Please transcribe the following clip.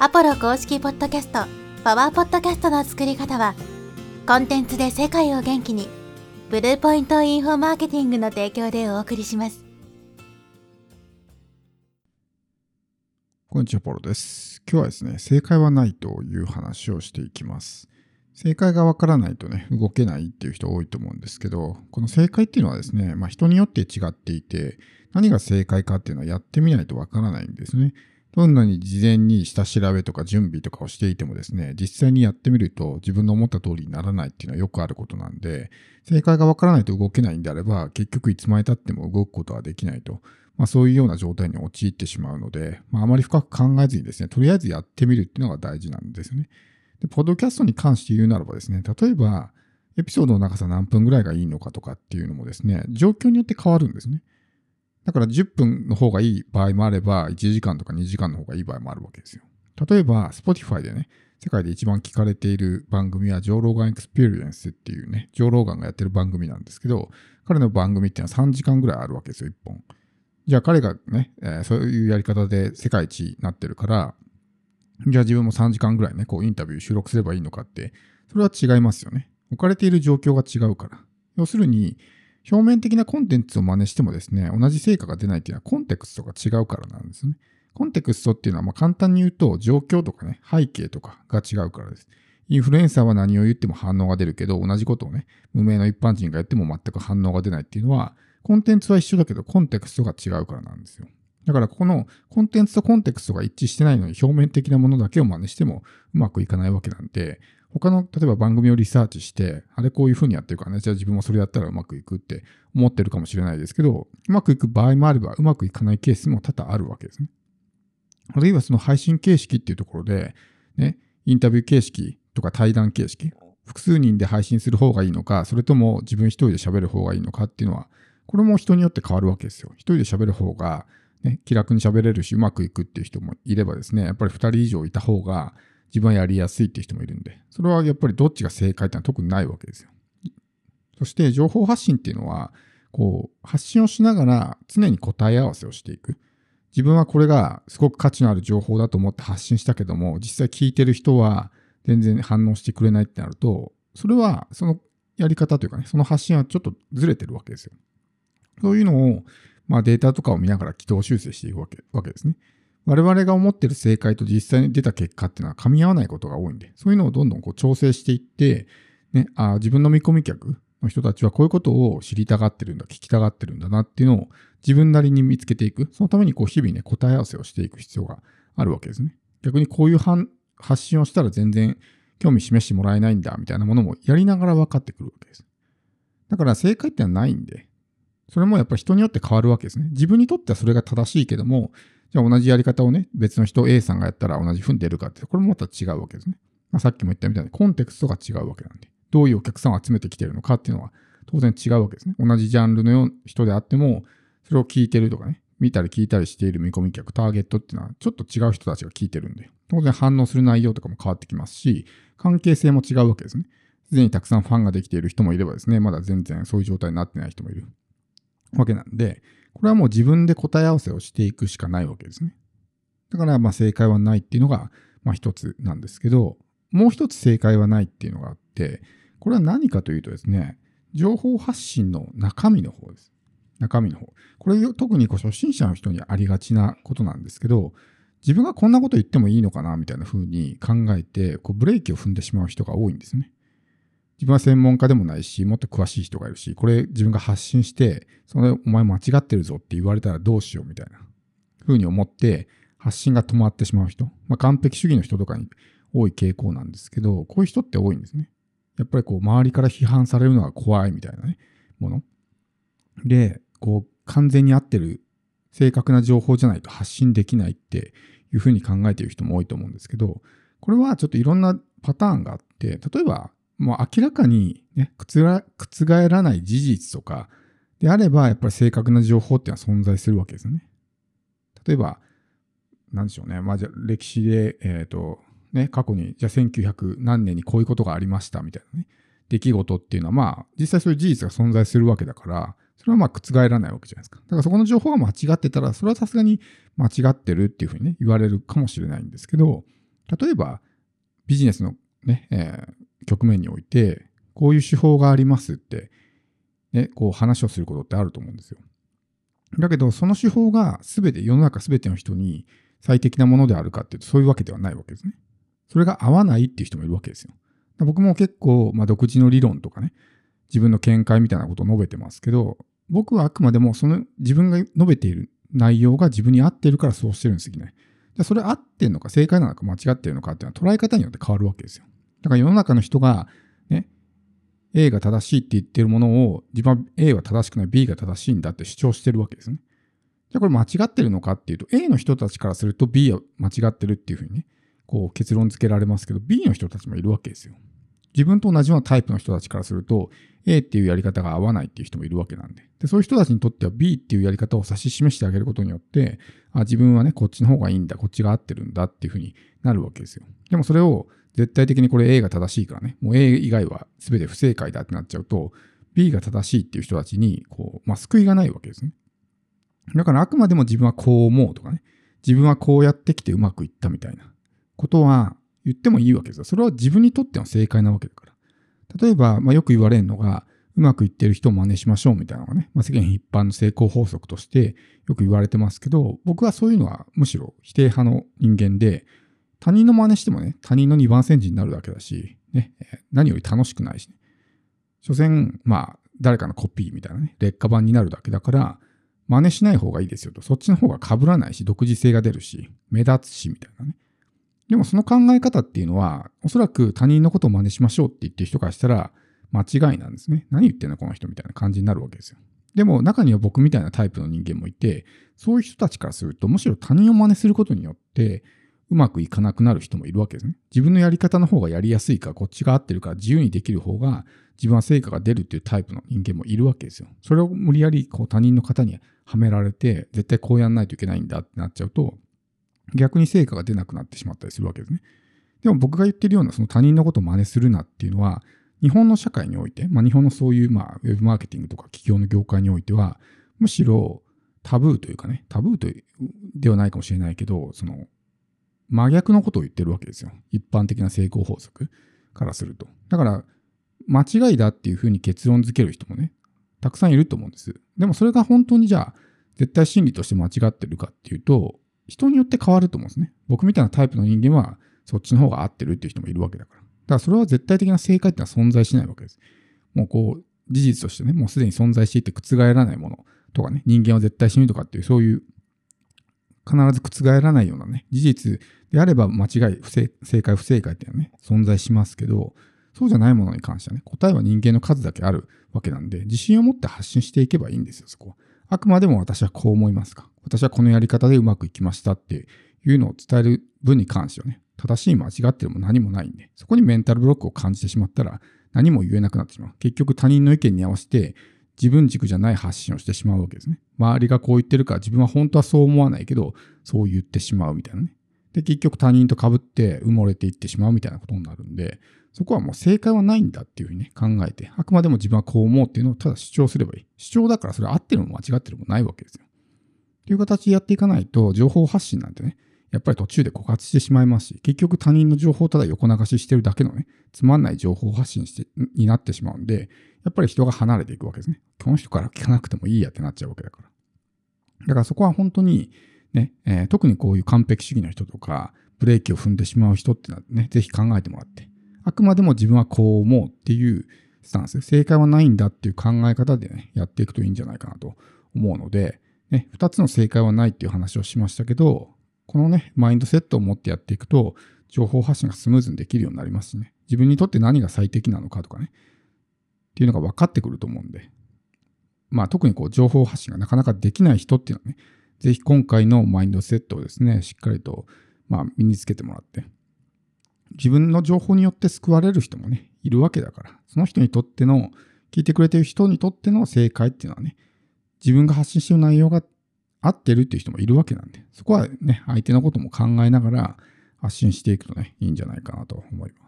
アポロ公式ポッドキャスト、パワーポッドキャストの作り方は、コンテンツで世界を元気に、ブルーポイントインフォマーケティングの提供でお送りします。こんにちは、ポロです。今日はですね、正解はないという話をしていきます。正解がわからないとね、動けないっていう人多いと思うんですけど、この正解っていうのはですね、まあ人によって違っていて、何が正解かっていうのはやってみないとわからないんですね。どんなに事前に下調べとか準備とかをしていてもですね、実際にやってみると自分の思った通りにならないっていうのはよくあることなんで、正解がわからないと動けないんであれば、結局いつまで経っても動くことはできないと。まあそういうような状態に陥ってしまうので、まああまり深く考えずにですね、とりあえずやってみるっていうのが大事なんですよね。で、ポッドキャストに関して言うならばですね、例えば、エピソードの長さ何分ぐらいがいいのかとかっていうのもですね、状況によって変わるんですね。だから10分の方がいい場合もあれば、1時間とか2時間の方がいい場合もあるわけですよ。例えば、Spotify でね、世界で一番聞かれている番組は、 The Joe Rogan Experience っていうね、ジョー・ローガンがやってる番組なんですけど、彼の番組っていうのは3時間ぐらいあるわけですよ、1本。じゃあ彼がね、えーそういうやり方で世界一になってるから、じゃあ自分も3時間ぐらいね、こうインタビュー収録すればいいのかって、それは違いますよね。置かれている状況が違うから。要するに、表面的なコンテンツを真似してもですね、同じ成果が出ないっていうのはコンテクストが違うからなんですね。コンテクストっていうのはまあ簡単に言うと状況とかね、背景とかが違うからです。インフルエンサーは何を言っても反応が出るけど、同じことをね、無名の一般人がやっても全く反応が出ないっていうのは、コンテンツは一緒だけど、コンテクストが違うからなんですよ。だから、このコンテンツとコンテクストが一致してないのに表面的なものだけを真似してもうまくいかないわけなんで、他の、例えば番組をリサーチして、あれこういう風にやってるからね、じゃあ自分もそれやったらうまくいくって思ってるかもしれないですけど、うまくいく場合もあれば、うまくいかないケースも多々あるわけですね。あるいはその配信形式っていうところで、ね、インタビュー形式とか対談形式、複数人で配信する方がいいのか、それとも自分一人で喋る方がいいのかっていうのは、これも人によって変わるわけですよ。一人で喋る方が、ね、気楽に喋れるし、うまくいくっていう人もいればですね、やっぱり二人以上いた方が自分はやりやすいっていう人もいるんで、それはやっぱりどっちが正解ってのは特にないわけですよ。そして情報発信っていうのは、こう、発信をしながら常に答え合わせをしていく。自分はこれがすごく価値のある情報だと思って発信したけども、実際聞いてる人は全然反応してくれないってなると、それはそのやり方というかね、その発信はちょっとずれてるわけですよ。そういうのを、まあデータとかを見ながら軌道修正していくわけわけですね。我々が思ってる正解と実際に出た結果っていうのは噛み合わないことが多いんで、そういうのをどんどんこう調整していって、ね、あ自分の見込み客の人たちはこういうことを知りたがってるんだ、聞きたがってるんだなっていうのを自分なりに見つけていく。そのためにこう日々ね、答え合わせをしていく必要があるわけですね。逆にこういう発信をしたら全然興味示してもらえないんだみたいなものもやりながら分かってくるわけです。だから正解ってのはないんで、それもやっぱり人によって変わるわけですね。自分にとってはそれが正しいけども、じゃあ同じやり方をね、別の人 A さんがやったら同じ風に出るかって、これもまた違うわけですね。まあ、さっきも言ったみたいにコンテクストが違うわけなんで、どういうお客さんを集めてきてるのかっていうのは当然違うわけですね。同じジャンルの人であっても、それを聞いてるとかね、見たり聞いたりしている見込み客、ターゲットっていうのはちょっと違う人たちが聞いてるんで、当然反応する内容とかも変わってきますし、関係性も違うわけですね。すでにたくさんファンができている人もいればですね、まだ全然そういう状態になってない人もいるわけなんで、これはもう自分で答え合わせをしていくしかないわけですね。だからまあ正解はないっていうのがまあ一つなんですけど、もう一つ正解はないっていうのがあって、これは何かというとですね、情報発信の中身の方です。中身の方。これ特にこう初心者の人にありがちなことなんですけど、自分がこんなこと言ってもいいのかなみたいな風に考えて、こうブレーキを踏んでしまう人が多いんですね。自分は専門家でもないし、もっと詳しい人がいるし、これ自分が発信して、それお前間違ってるぞって言われたらどうしようみたいな風に思って、発信が止まってしまう人、まあ、完璧主義の人とかに多い傾向なんですけど、こういう人って多いんですね。やっぱりこう周りから批判されるのが怖いみたいなね、もの。で、こう完全に合ってる正確な情報じゃないと発信できないっていうふうに考えている人も多いと思うんですけど、これはちょっといろんなパターンがあって、例えば、もう明らかにね、覆らない事実とかであれば、やっぱり正確な情報っていうのは存在するわけですよね。例えば、なんでしょうね。まあ、じゃあ歴史で、えっ、と、ね、過去に、じゃあ1900何年にこういうことがありましたみたいなね、出来事っていうのは、まあ、実際そういう事実が存在するわけだから、それはまあ覆らないわけじゃないですか。だからそこの情報が間違ってたら、それはさすがに間違ってるっていうふうにね、言われるかもしれないんですけど、例えば、ビジネスのね、えー、局面において、こういう手法がありますって、ね、こう話をすることってあると思うんですよ。だけど、その手法が全て、世の中全ての人に最適なものであるかっていうと、そういうわけではないわけですね。それが合わないっていう人もいるわけですよ。僕も結構、まあ、独自の理論とかね、自分の見解みたいなことを述べてますけど、僕はあくまでもその自分が述べている内容が自分に合ってるからそうしてるんですよね。じゃそれ合ってんのか正解なのか間違ってるのかっていうのは捉え方によって変わるわけですよ。だから世の中の人がね、A が正しいって言ってるものを自分は A は正しくない B が正しいんだって主張してるわけですね。じゃあこれ間違ってるのかっていうと A の人たちからすると B は間違ってるっていうふうにね、こう結論付けられますけど B の人たちもいるわけですよ。自分と同じようなタイプの人たちからすると A っていうやり方が合わないっていう人もいるわけなんで。で、そういう人たちにとっては B っていうやり方を指し示してあげることによって、あ、自分はね、こっちの方がいいんだ、こっちが合ってるんだっていうふうになるわけですよ。でもそれを絶対的にこれ A が正しいからね、もう A 以外は全て不正解だってなっちゃうと、B が正しいっていう人たちに、こう、まあ、救いがないわけですね。だからあくまでも自分はこう思うとかね、自分はこうやってきてうまくいったみたいなことは言ってもいいわけですよ。それは自分にとっての正解なわけだから。例えば、まあ、よく言われるのが、うまくいってる人を真似しましょうみたいなのがね、まあ、世間一般の成功法則としてよく言われてますけど、僕はそういうのはむしろ否定派の人間で、他人の真似してもね、他人の二番煎じになるだけだし、ね、何より楽しくないしね。所詮、まあ、誰かのコピーみたいなね、劣化版になるだけだから、真似しない方がいいですよと。そっちの方が被らないし、独自性が出るし、目立つし、みたいなね。でもその考え方っていうのは、おそらく他人のことを真似しましょうって言ってる人からしたら、間違いなんですね。何言ってんのこの人みたいな感じになるわけですよ。でも中には僕みたいなタイプの人間もいて、そういう人たちからすると、むしろ他人を真似することによって、うまくいかなくなる人もいるわけですね。自分のやり方の方がやりやすいか、こっちが合ってるから自由にできる方が自分は成果が出るっていうタイプの人間もいるわけですよ。それを無理やりこう他人の方にはめられて、絶対こうやんないといけないんだってなっちゃうと、逆に成果が出なくなってしまったりするわけですね。でも僕が言ってるようなその他人のことを真似するなっていうのは、日本の社会において、まあ、日本のそういう、まあ、ウェブマーケティングとか企業の業界においては、むしろタブーというかね、タブーとではないかもしれないけど、その、真逆のことを言ってるわけですよ。一般的な成功法則からすると。だから、間違いだっていうふうに結論付ける人もね、たくさんいると思うんです。でもそれが本当にじゃあ、絶対真理として間違ってるかっていうと、人によって変わると思うんですね。僕みたいなタイプの人間は、そっちの方が合ってるっていう人もいるわけだから。だからそれは絶対的な正解っていうのは存在しないわけです。もうこう、事実としてね、もうすでに存在していて覆らないものとかね、人間は絶対死ぬとかっていう、そういう、必ず覆らないようなね、事実であれば間違い、不正正解、不正解っていうのはね、存在しますけど、そうじゃないものに関してはね、答えは人間の数だけあるわけなんで、自信を持って発信していけばいいんですよ、そこは。あくまでも私はこう思いますか。私はこのやり方でうまくいきましたっていうのを伝える分に関してはね、正しい間違ってるも何もないんで、そこにメンタルブロックを感じてしまったら何も言えなくなってしまう。結局他人の意見に合わせて自分軸じゃない発信をしてしまうわけですね。周りがこう言ってるから自分は本当はそう思わないけど、そう言ってしまうみたいなね。で、結局他人と被って埋もれていってしまうみたいなことになるんで、そこはもう正解はないんだっていうふうにね、考えて、あくまでも自分はこう思うっていうのをただ主張すればいい。主張だからそれは合ってるも間違ってるもないわけですよ。っていう形でやっていかないと、情報発信なんてね、やっぱり途中で枯渇してしまいますし、結局他人の情報をただ横流ししてるだけのね、つまんない情報発信してになってしまうんで、やっぱり人が離れていくわけですね。この人から聞かなくてもいいやってなっちゃうわけだから。だからそこは本当に、ね、えー、特にこういう完璧主義の人とか、ブレーキを踏んでしまう人ってのはね、ぜひ考えてもらって、あくまでも自分はこう思うっていうスタンス、正解はないんだっていう考え方でね、やっていくといいんじゃないかなと思うので、ね、二つの正解はないっていう話をしましたけど、このね、マインドセットを持ってやっていくと、情報発信がスムーズにできるようになりますしね。自分にとって何が最適なのかとかね。っていうのが分かってくると思うんで。まあ特にこう情報発信がなかなかできない人っていうのはね、ぜひ今回のマインドセットをですね、しっかりとまあ身につけてもらって、自分の情報によって救われる人もね、いるわけだから、その人にとっての、聞いてくれてる人にとっての正解っていうのはね、自分が発信してる内容が合ってるっていう人もいるわけなんで、そこはね、相手のことも考えながら発信していくとね、いいんじゃないかなと思います。